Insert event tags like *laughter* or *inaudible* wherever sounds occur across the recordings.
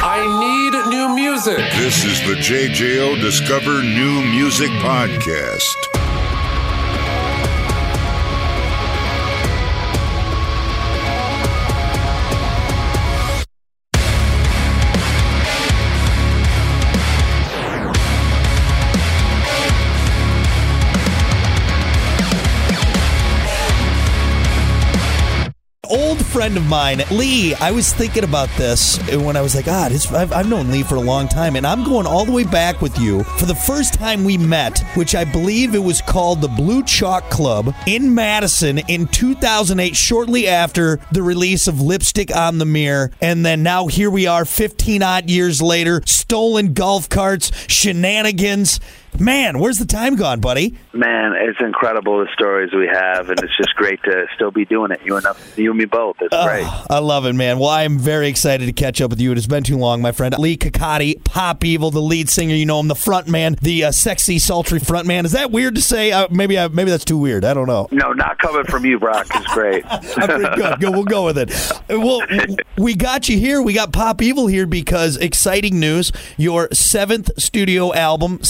I need new music. This is the JJO Discover New Music Podcast. Friend of mine, Leigh. I was thinking about this when I was like, it's, I've, I've known Leigh for a long time, and I'm going all the way back with you for the first time we met, which I believe it was called the Blue Chalk Club in Madison in 2008, shortly after the release of Lipstick on the Mirror. And then now here we are, 15 odd years later, stolen golf carts, shenanigans. Man, where's the time gone, buddy? Man, it's incredible the stories we have, and it's just great to still be doing it. You and you and me both. It's Oh, great. I love it, man. Well, I am very excited to catch up with you. It has been too long, my friend. Leigh Kakaty, Pop Evil, the lead singer. You know him, the front man, the uh, sexy, sultry front man. Is that weird to say? Uh, maybe, uh, maybe that's too weird. I don't know. No, not coming from you, Brock. It's great. *laughs* I'm good. We'll go with it. Well, we got you here. We got Pop Evil here because exciting news. Your seventh studio album,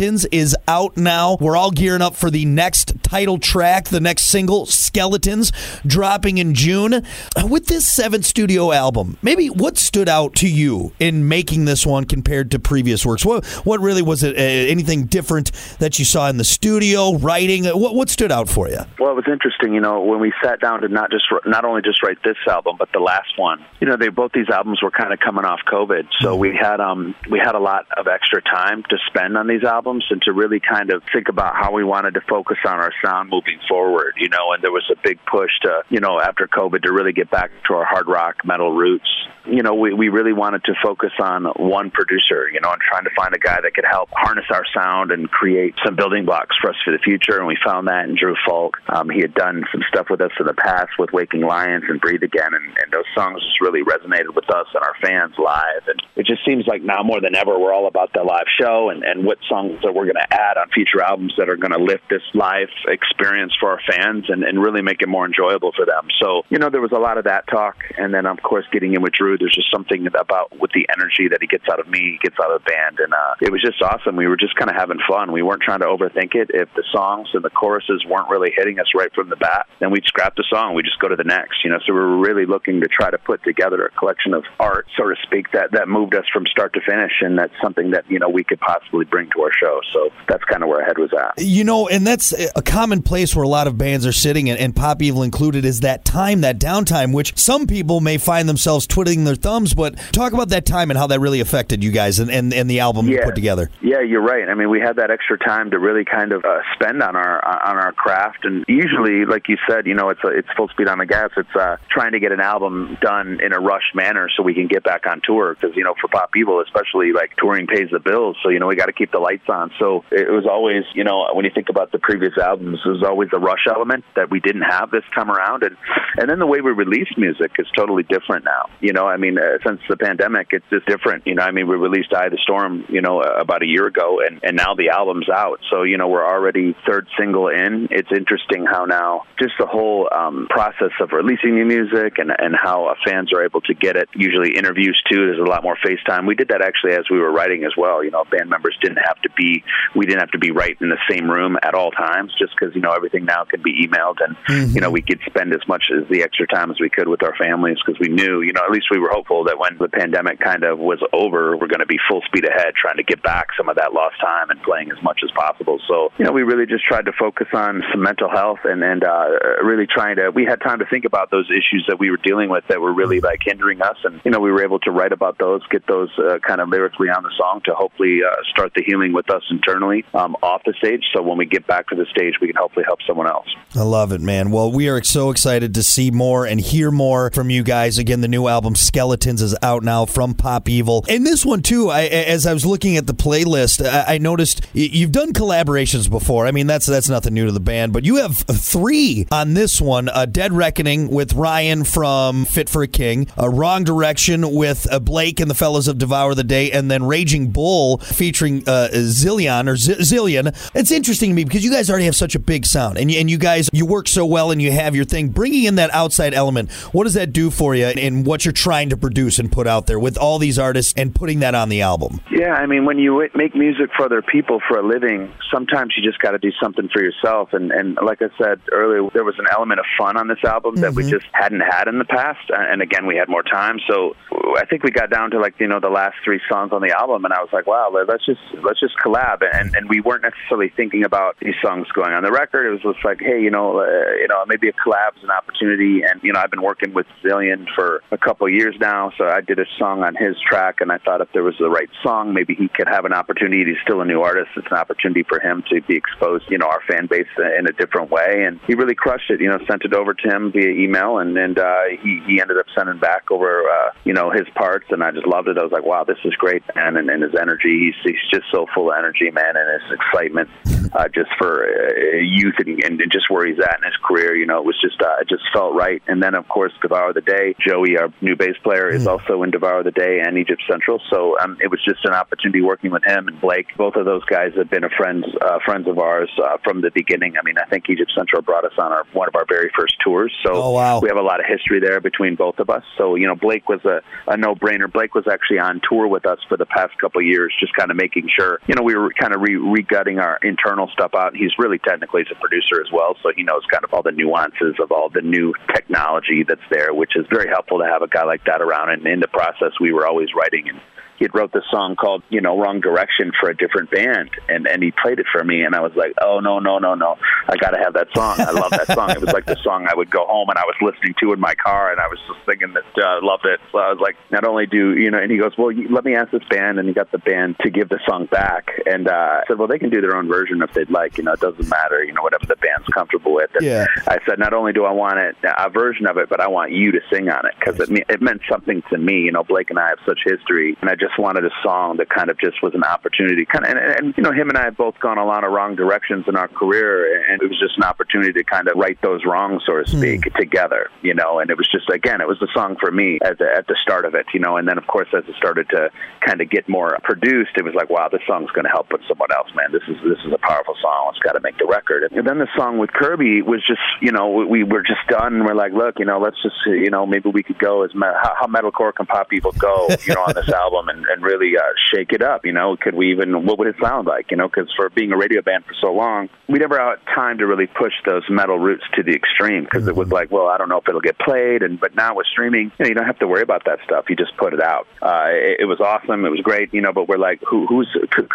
Skeletons, is out now. We're all gearing up for the next title track, the next single, Skeletons, dropping in June. Uh, With this seventh studio album, maybe what stood out to you in making this one compared to previous works? What, what really was it? Uh, anything different that you saw in the studio, writing? Uh, What, what stood out for you? Well, it was interesting, you know, when we sat down to not just not only just write this album, but the last one. You know, they both these albums were kind of coming off COVID, so we had um we had a lot of extra time to spend on these albums and to really kind of think about how we wanted to focus on our sound moving forward. You know, and there was a big push to you know after COVID to really get back to our hard rock metal roots. You know, we we really wanted to focus on one producer. You know, and trying to find a guy that could help harness our sound and create some building blocks for us for the future. And we found that in Drew Fulk. Um, he had done some stuff with us in the past with Waking Lions and Breathe Again, and, and those songs just really resonated with us and our fans live. And it just seems like now more than ever, we're all about the live show and, and what songs that we're going to add on future albums that are going to lift this live experience for our fans and, and really make it more enjoyable for them. So, you know, there was a lot of that talk. And then, of course, getting in with Drew, there's just something about with the energy that he gets out of me, he gets out of the band. And uh, it was just awesome. We were just kind of having fun. We weren't trying to overthink it. If the songs and the choruses weren't really hitting us right from the bat, then we'd scrap the song. We just go to the next, you know. So we were really looking to try to put together a collection of art, so to speak, that, that moved us from start to finish. And that's something that, you know, we could possibly bring to our show. So that's kind of where our head was at. You know, and that's a common place where a lot of bands are sitting, and, and Pop Evil included, is that time, that downtime, which some people may find themselves twiddling their thumbs. But talk about that time and how that really affected you guys and, and, and the album you put together. Yeah, you're right. I mean, we had that extra time to really kind of uh, spend on our on our craft, and usually, like you said, you know, it's a, it's full speed on the gas. It's uh, trying to get an album done in a rushed manner so we can get back on tour. Because you know, for Pop Evil, especially like touring pays the bills, so you know we got to keep the lights on. So it was always, you know, when you think about the previous albums, there was always a rush element that we didn't have this time around, and and then the way we release music is totally different now. You know, I mean, uh, since the pandemic, it's just different. You know, I mean, we released "Eye of the Storm," you know, uh, about a year ago, and and now the album's out. So you know, we're already third single in. It's interesting how now just the whole um, process of releasing new music and and how uh, fans are able to get it. Usually, interviews too. There's a lot more FaceTime. We did that actually as we were writing as well. You know, band members didn't have to be. We didn't have to be right in the same room at all times, just because you know everything now can be emailed, and you know we could spend as much as the extra time as we could with our families because we knew, you know, at least we were hopeful that when the pandemic kind of was over, we're going to be full speed ahead, trying to get back some of that lost time and playing as much as possible. So you know, we really just tried to focus on some mental health and and uh, really trying to. We had time to think about those issues that we were dealing with that were really like hindering us, and you know, we were able to write about those, get those uh, kind of lyrically on the song to hopefully uh, start the healing with us internally um, off the stage. So when we get back to the stage, we can hopefully help someone else. I love it, man. Well, we are so excited to see more and hear more from you guys. Again, the new album Skeletons is out now from Pop Evil, and this one too. I, as I was looking at the playlist, I, I noticed you've done collaborations before. I mean, that's that's nothing new to the band, but you have three on this one: uh, Dead Reckoning with Ryan from Fit for a King, uh, Wrong Direction with uh, Blake and the Fellows of Devour the Day, and then Raging Bull featuring uh, Zillion. Or Z- Zillion. It's interesting to me because you guys already have such a big sound, and and you guys you work so well, and you have your thing. Bringing in that outside element, what does that do for you, and what you're trying to produce and put out there with all these artists and putting that on the album? Yeah, I mean, when you make music for other people for a living, sometimes you just got to do something for yourself. And and like I said earlier, there was an element of fun on this album that we just hadn't had in the past. And again, we had more time, so I think we got down to like you know the last three songs on the album, and I was like, wow, let- let's just let's just collab. And and we weren't necessarily thinking about these songs going on the record. It was just like, hey, you know, uh, you know, maybe a collab is an opportunity. And you know, I've been working with Zillion for a couple of years now, so I did a song on his track, and I thought if there was the right song, maybe he could have an opportunity. He's still a new artist. It's an opportunity for him to be exposed, you know, our fan base in a different way. And he really crushed it. You know, sent it over to him via email, and and uh, he he ended up sending back over, uh, you know, his parts, and I just loved it. I was like, wow, this is great, man, and, and his energy. He's he's just so full of energy, man, and his excitement, uh, just for uh, youth and, and just where he's at in his career. You know, it was just uh, it just felt right. And then of course, Devour the Day. Joey, our new bass player, is also in Devour the Day and Egypt Central. So um, it was just an opportunity working with him and Blake. Both of those guys have been a friends uh, friends of ours uh, from the beginning. I mean, I think Egypt Central brought us on our one of our very first tours. So Oh, wow. we have a lot of history there between both of us. So you know, Blake was a, a no brainer. Blake was actually on tour with us for the past couple of years, just kind of making sure you know we were kind of re regutting our internal stuff out. He's really technically he's a producer as well, so he knows kind of all the nuances of all the new technology that's there, which is very helpful to have a guy like that around. And in the process, we were always writing and he had wrote this song called you know wrong direction for a different band and and he played it for me and i was like oh no no no no. I gotta have that song. I love that song. It was like the *laughs* song i would go home and i was listening to in my car and i was just thinking that uh, i loved it. So i was like not only do you know and he goes well you, let me ask this band and he got the band to give the song back and uh i said well they can do their own version if they'd like you know it doesn't matter you know whatever the band's comfortable with. And Yeah. I said, not only do I want it, a version of it, but I want you to sing on it because it, it meant something to me. You know, Blake and I have such history, and I just wanted a song that kind of just was an opportunity. Kind of, and, and you know, him and I have both gone a lot of wrong directions in our career, and it was just an opportunity to kind of right those wrongs, so to hmm. speak, together. You know, and it was just again, it was a song for me at the, at the start of it. You know, and then of course as it started to kind of get more produced, it was like, wow, this song's going to help with someone else, man. This is this is a powerful song. It's got to make the record. And then the song with Kirby was just, you know, we, we were just done. We're like, look, you know, let's just, you know, maybe we could go as me- how, how metalcore can Pop Evil go, you know, on this *laughs* album and, and really uh, shake it up. You know, could we even? What would it sound like? You know, because for being a radio band for so long, we never had time to really push those metal roots to the extreme because it was like, well, I don't know if it'll get played. And but now with streaming, you know, you don't have to worry about that stuff. You just put it out. Uh, it, it was awesome. It was great. You know, but we're like, who who's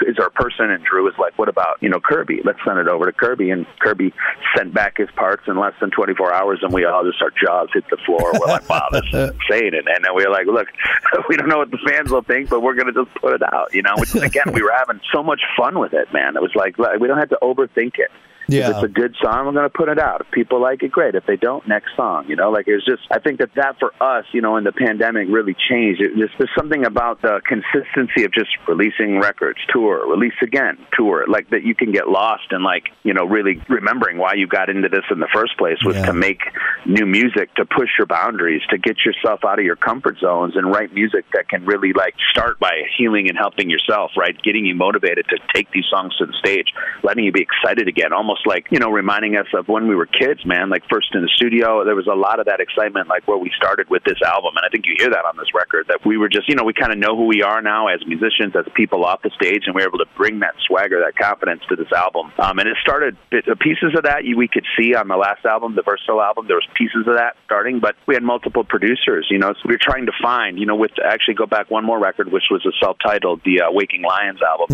is our person? And Drew was like, what about you know Kirby? Let's send it over to Kirby. And Kirby sent back his parts in less than 24 hours, and we all just our jaws hit the floor. We're like, wow, this is *laughs* insane. And, and then we were like, look, *laughs* we don't know what the fans will think, but we're gonna just put it out. You know, which *laughs* again, we were having so much fun with it, man. It was like, we don't have to overthink it. Yeah. If it's a good song, we're going to put it out. If people like it, great. If they don't, next song. You know, like it was just. I think that that for us, you know, in the pandemic, really changed. It just there's something about the consistency of just releasing records, tour, release again, tour. Like that, you can get lost in like you know really remembering why you got into this in the first place was Yeah. to make new music, to push your boundaries, to get yourself out of your comfort zones, and write music that can really like start by healing and helping yourself, right? Getting you motivated to take these songs to the stage, letting you be excited again, almost like you know reminding us of when we were kids, man. Like first in the studio, there was a lot of that excitement, like where we started with this album, and I think you hear that on this record that we were just, you know, we kind of know who we are now as musicians, as people off the stage, and we were able to bring that swagger, that confidence to this album. Um, and it started bit- pieces of that we could see on the last album, the Versatile album. There was pieces of that starting, but we had multiple producers, you know. So we were trying to find, you know, with actually go back one more record, which was a self-titled, the uh, Waking Lions album.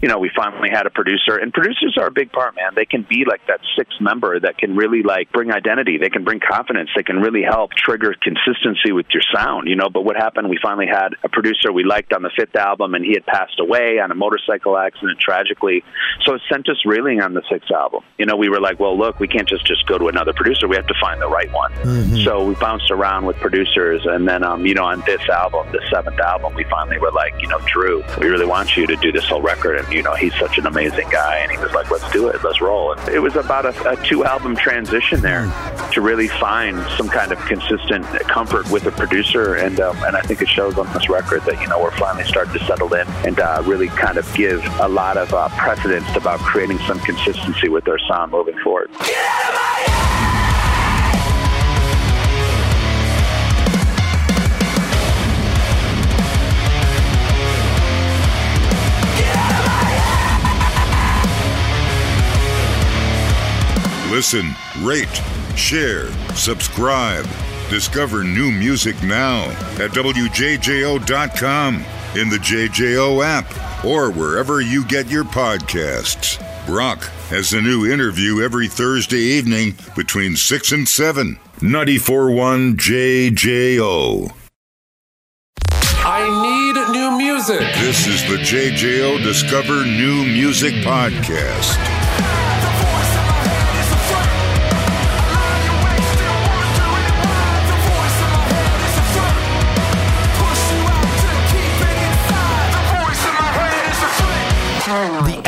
You know, we finally had a producer, and producers are a big part, man. They can be like that sixth member that can really like bring identity. They can bring confidence. They can really help trigger consistency with your sound, you know. But what happened? We finally had a producer we liked on the fifth album, and he had passed away on a motorcycle accident tragically. So it sent us reeling on the sixth album. You know, we were like, well, look, we can't just just go to another producer. We have to find the right one. So we bounced around with producers, and then, um, you know, on this album, the seventh album, we finally were like, you know, Drew, we really want you to do this whole record, and you know, he's such an amazing guy, and he was like, let's do it, let's roll. It was about a, a two album transition there to really find some kind of consistent comfort with the producer, and um, and I think it shows on this record that you know we're finally starting to settle in and uh, really kind of give a lot of uh, precedence about creating some consistency with our sound moving forward. Listen, rate, share, subscribe. Discover new music now at WJJO.com, in the JJO app, or wherever you get your podcasts. Brock has a new interview every Thursday evening between 6 and 7. 94.1 JJO. I need new music. This is the JJO Discover New Music Podcast.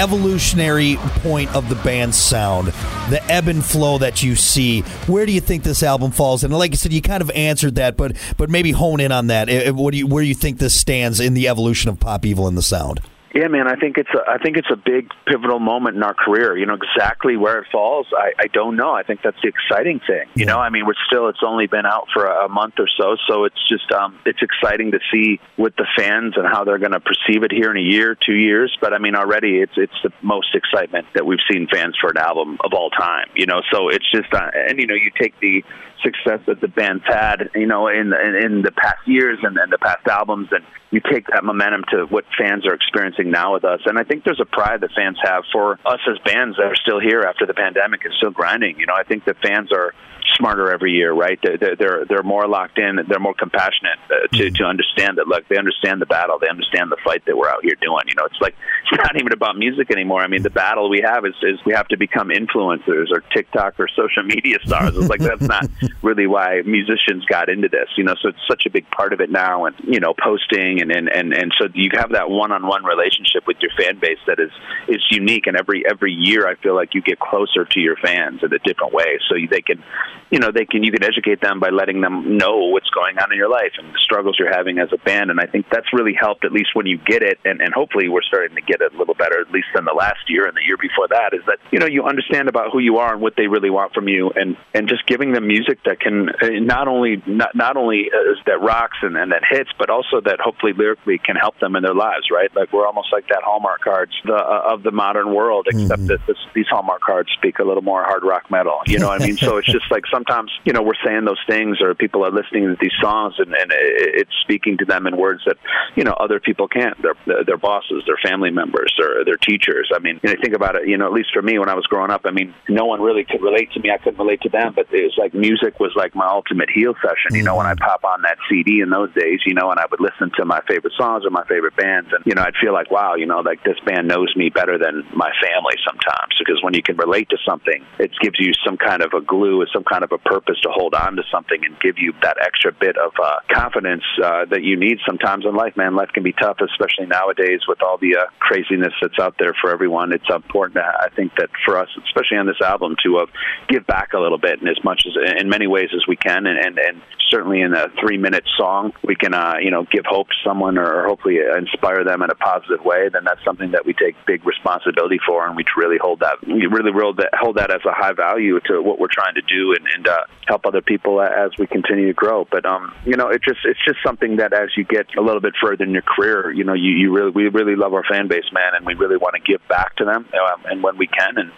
Evolutionary point of the band's sound, the ebb and flow that you see. Where do you think this album falls? And like I said, you kind of answered that, but but maybe hone in on that. Eh, What do you, where do you think this stands in the evolution of pop evil and the sound? Yeah, man, I think it's a, I think it's a big pivotal moment in our career. You know exactly where it falls. I, I don't know. I think that's the exciting thing. You know, I mean, we're still it's only been out for a, a month or so, so it's just um, it's exciting to see with the fans and how they're going to perceive it here in a year, two years. But I mean, already it's it's the most excitement that we've seen fans for an album of all time. You know, so it's just uh, and you know you take the success that the band's had, you know, in in, in the past years and, and the past albums, and you take that momentum to what fans are experiencing now with us. And I think there's a pride that fans have for us as bands that are still here after the pandemic and still grinding. You know, I think the fans are smarter every year, right? They're they're they're more locked in. They're more compassionate uh, to to understand that. Look, they understand the battle. They understand the fight that we're out here doing. You know, it's like *laughs* it's not even about music anymore. I mean, the battle we have is is we have to become influencers or TikTok or social media stars. It's like that's *laughs* not really why musicians got into this. You know, so it's such a big part of it now, and you know, posting and and and, and so you have that one-on-one relationship with your fan base that is is unique. And every every year, I feel like you get closer to your fans in a different way, so they can you know they can you can educate them by letting them know what's going on in your life and the struggles you're having as a band and i think that's really helped at least when you get it. And, and hopefully we're starting to get it a little better at least than the last year and the year before that is that you know you understand about who you are and what they really want from you. And and just giving them music that can uh, not only not not only uh, that rocks and, and that hits but also that hopefully lyrically can help them in their lives right? Like we're almost like that hallmark cards the, uh, of the modern world except Mhm. that this, these hallmark cards speak a little more hard rock metal you know what i mean? So it's just like sometimes you know we're saying those things or people are listening to these songs and, and it- it's speaking to them in words that you know other people can't. Their their bosses their family members their their teachers. I mean I think about it you know at least for me when i was growing up i mean no one really could relate to me. I couldn't relate to them but it was like music was like my ultimate heal session you know when i pop on that cd in those days you know and i would listen to my favorite songs or my favorite bands. And you know i'd feel like wow you know like this band knows me better than my family sometimes. Because when you can relate to something it gives you some kind of a glue or some kind of a purpose to hold on to something and give you that extra bit of uh, confidence uh, that you need sometimes in life man. Life can be tough especially nowadays with all the uh, craziness that's out there for everyone. It's important i think that for us especially on this album to uh, give back a little bit in as much as in many ways as we can. And and, and certainly in a three minute song we can uh, you know give hope to someone or hopefully inspire them in a positive way then that's something that we take big responsibility for and we really hold that we really hold that hold that as a high value to what we're trying to do and, and uh, help other people as we continue to grow. But um you know it just it's just something that as you get a little bit further in your career you know you, you really we really love our fan base man and we really want to give back to them um, and when we can and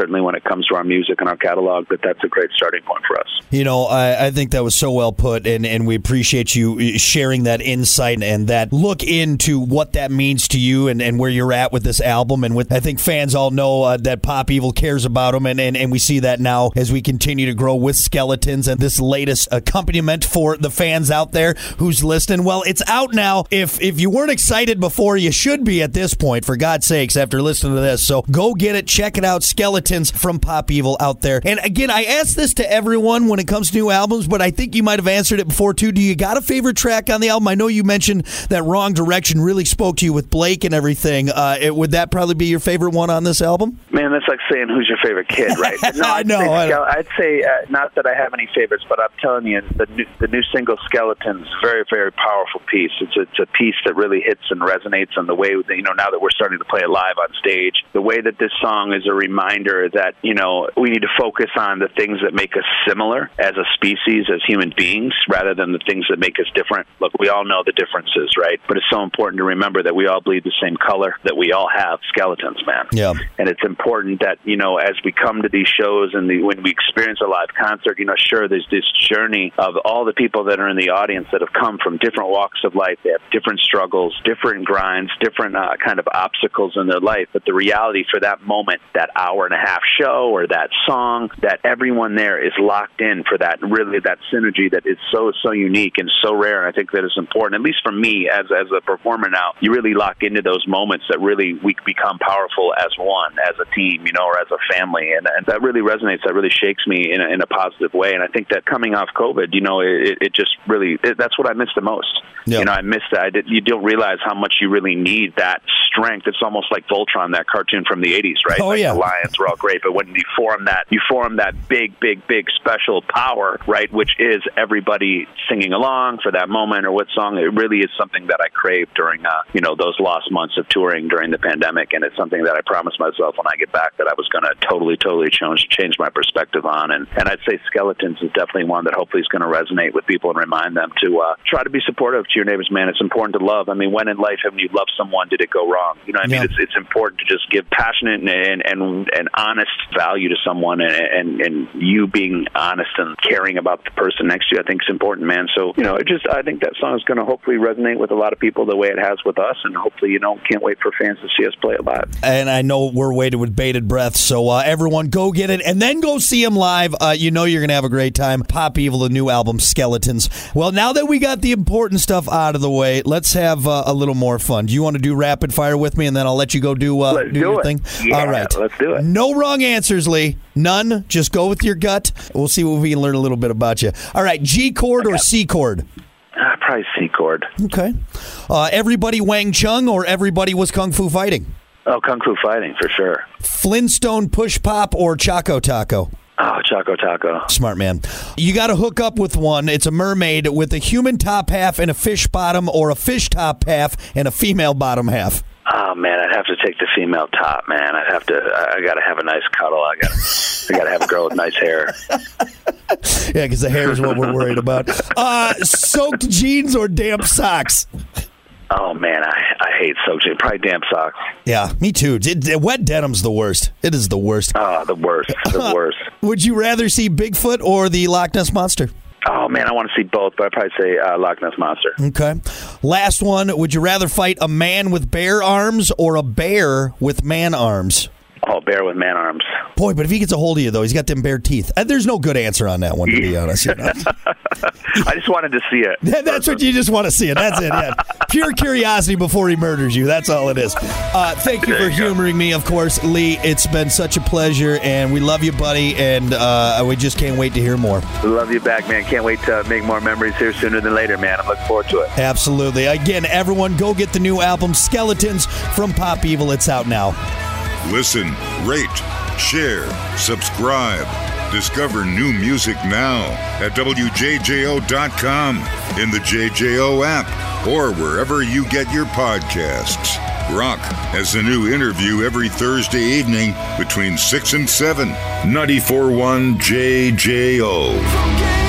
certainly when it comes to our music and our catalog that that's a great starting point for us You know, I, I think that was so well put, and, and we appreciate you sharing that insight and that look into what that means to you and, and where you're at with this album. And with I think fans all know uh, that Pop Evil cares about them, and, and, and we see that now as we continue to grow with Skeletons and this latest accompaniment for the fans out there who's listening. Well, it's out now. If if you weren't excited before, you should be at this point, for God's sakes, after listening to this. So go get it, check it out, Skeletons. Skeletons from Pop Evil out there. And again, I ask this to everyone when it comes to new albums, but I think you might have answered it before too. Do you got a favorite track on the album? I know you mentioned that Wrong Direction really spoke to you with Blake and everything. Uh, it, would that probably be your favorite one on this album? Man, that's like saying who's your favorite kid, right? *laughs* No, I know. Say, I. I'd say uh, not that I have any favorites, but I'm telling you, the new, the new single "Skeletons" very, very powerful piece. It's a, it's a piece that really hits and resonates and the way that, you know now that we're starting to play it live on stage. The way that this song is a reminder that you know we need to focus on the things that make us similar as a species, as human beings, rather than the things that make us different. Look, we all know the differences, right? But it's so important to remember that we all bleed the same color, that we all have skeletons, man. Yeah. And it's important that you know as we come to these shows and the, when we experience a live concert, you know, sure, there's this journey of all the people that are in the audience that have come from different walks of life. They have different struggles, different grinds, different uh, kind of obstacles in their life. But the reality for that moment, that hour and a half show or that song, that everyone there is locked in for that really that synergy that is so so unique and so rare. and I think that is important. At least for me as as a performer now, you really lock into those moments that really we become powerful as one, as a team, you know, or as a family, and, and that really resonates. That really shakes me in a, in a positive way. And I think that coming off COVID, you know, it, it just really it, that's what I miss the most. Yeah. You know, I miss that. I did, you don't realize how much you really need that strength. It's almost like Voltron, that cartoon from the '80s, right? Oh, like yeah. The Lions were all great, but when you form that, you form that big, big, big special power, right? Which is everybody singing along for that moment or what song. It really is something that I crave during, uh, you know, those lost months of touring during the pandemic, and it's something that I promised myself when I get back that I was going to totally, totally change change my perspective on. And and I'd say Skeletons is definitely one that hopefully is going to resonate with people and remind them to uh, try to be supportive to your neighbors, man. It's important to love. I mean, when in life have you loved someone? Did it go wrong? You know, what I mean, it's it's important to just give passionate and and and, and honest value to someone, and, and and you being honest and caring about the person next to you. I think is important, man. So you know, it just I think that song is going to hopefully resonate with a lot of people the way it has with us, and hopefully, you know, can't wait for fans to see us play it live. and I know we're waiting with bated breath. So uh, everyone, go get it, and then go see him live. Uh, you know you're gonna have a great time. Pop Evil, the new album, Skeletons. Well, now that we got the important stuff out of the way, let's have uh, a little more fun. Do you want to do rapid fire with me, and then I'll let you go do uh, do do your it. thing? Yeah, All right, let's do it. No wrong answers, Leigh. None. Just go with your gut. We'll see what we can learn a little bit about you. All right, G chord or C chord? Ah, probably C chord. Okay. Uh, everybody Wang Chung or everybody was Kung Fu Fighting? Oh, Kung Fu Fighting for sure. Flintstone Push Pop or Choco Taco? Oh, Choco Taco. Smart man. You got to hook up with one. It's a mermaid with a human top half and a fish bottom, or a fish top half and a female bottom half. Oh man, I'd have to take the female top, man. I'd have to. I, got to have a nice cuddle. I got. I got to have a girl with nice hair. *laughs* Yeah, because the hair is what we're worried about. Uh, soaked jeans or damp socks? Oh man, I, I hate soaked jeans. Probably damp socks. Yeah, me too. It- it- wet denim's the worst. It is the worst. Oh, the worst. The *laughs* worst. Would you rather see Bigfoot or the Loch Ness Monster? Oh man, I want to see both, but I'd probably say uh, Loch Ness monster. Okay. Last one. Would you rather fight a man with bear arms or a bear with man arms? Oh, bear with man arms. Boy, but if he gets a hold of you, though, he's got them bare teeth. Uh, There's no good answer on that one, to be honest. You know? *laughs* I just wanted to see it. *laughs* That- That's what you just want to see. It. That's it. Yeah. *laughs* Pure curiosity before he murders you. That's all it is. Uh, thank you for There you go. humoring me, of course, Leigh. It's been such a pleasure, and we love you, buddy. And uh, we just can't wait to hear more. Love you back, man. Can't wait to make more memories here sooner than later, man. I'm looking forward to it. Absolutely. Again, everyone, go get the new album Skeletons from Pop Evil. It's out now. Listen, rate, share, subscribe. Discover new music now at WJJO.com, in the JJO app, or wherever you get your podcasts. Brock has a new interview every Thursday evening between 6 and 7. 94.1 JJO.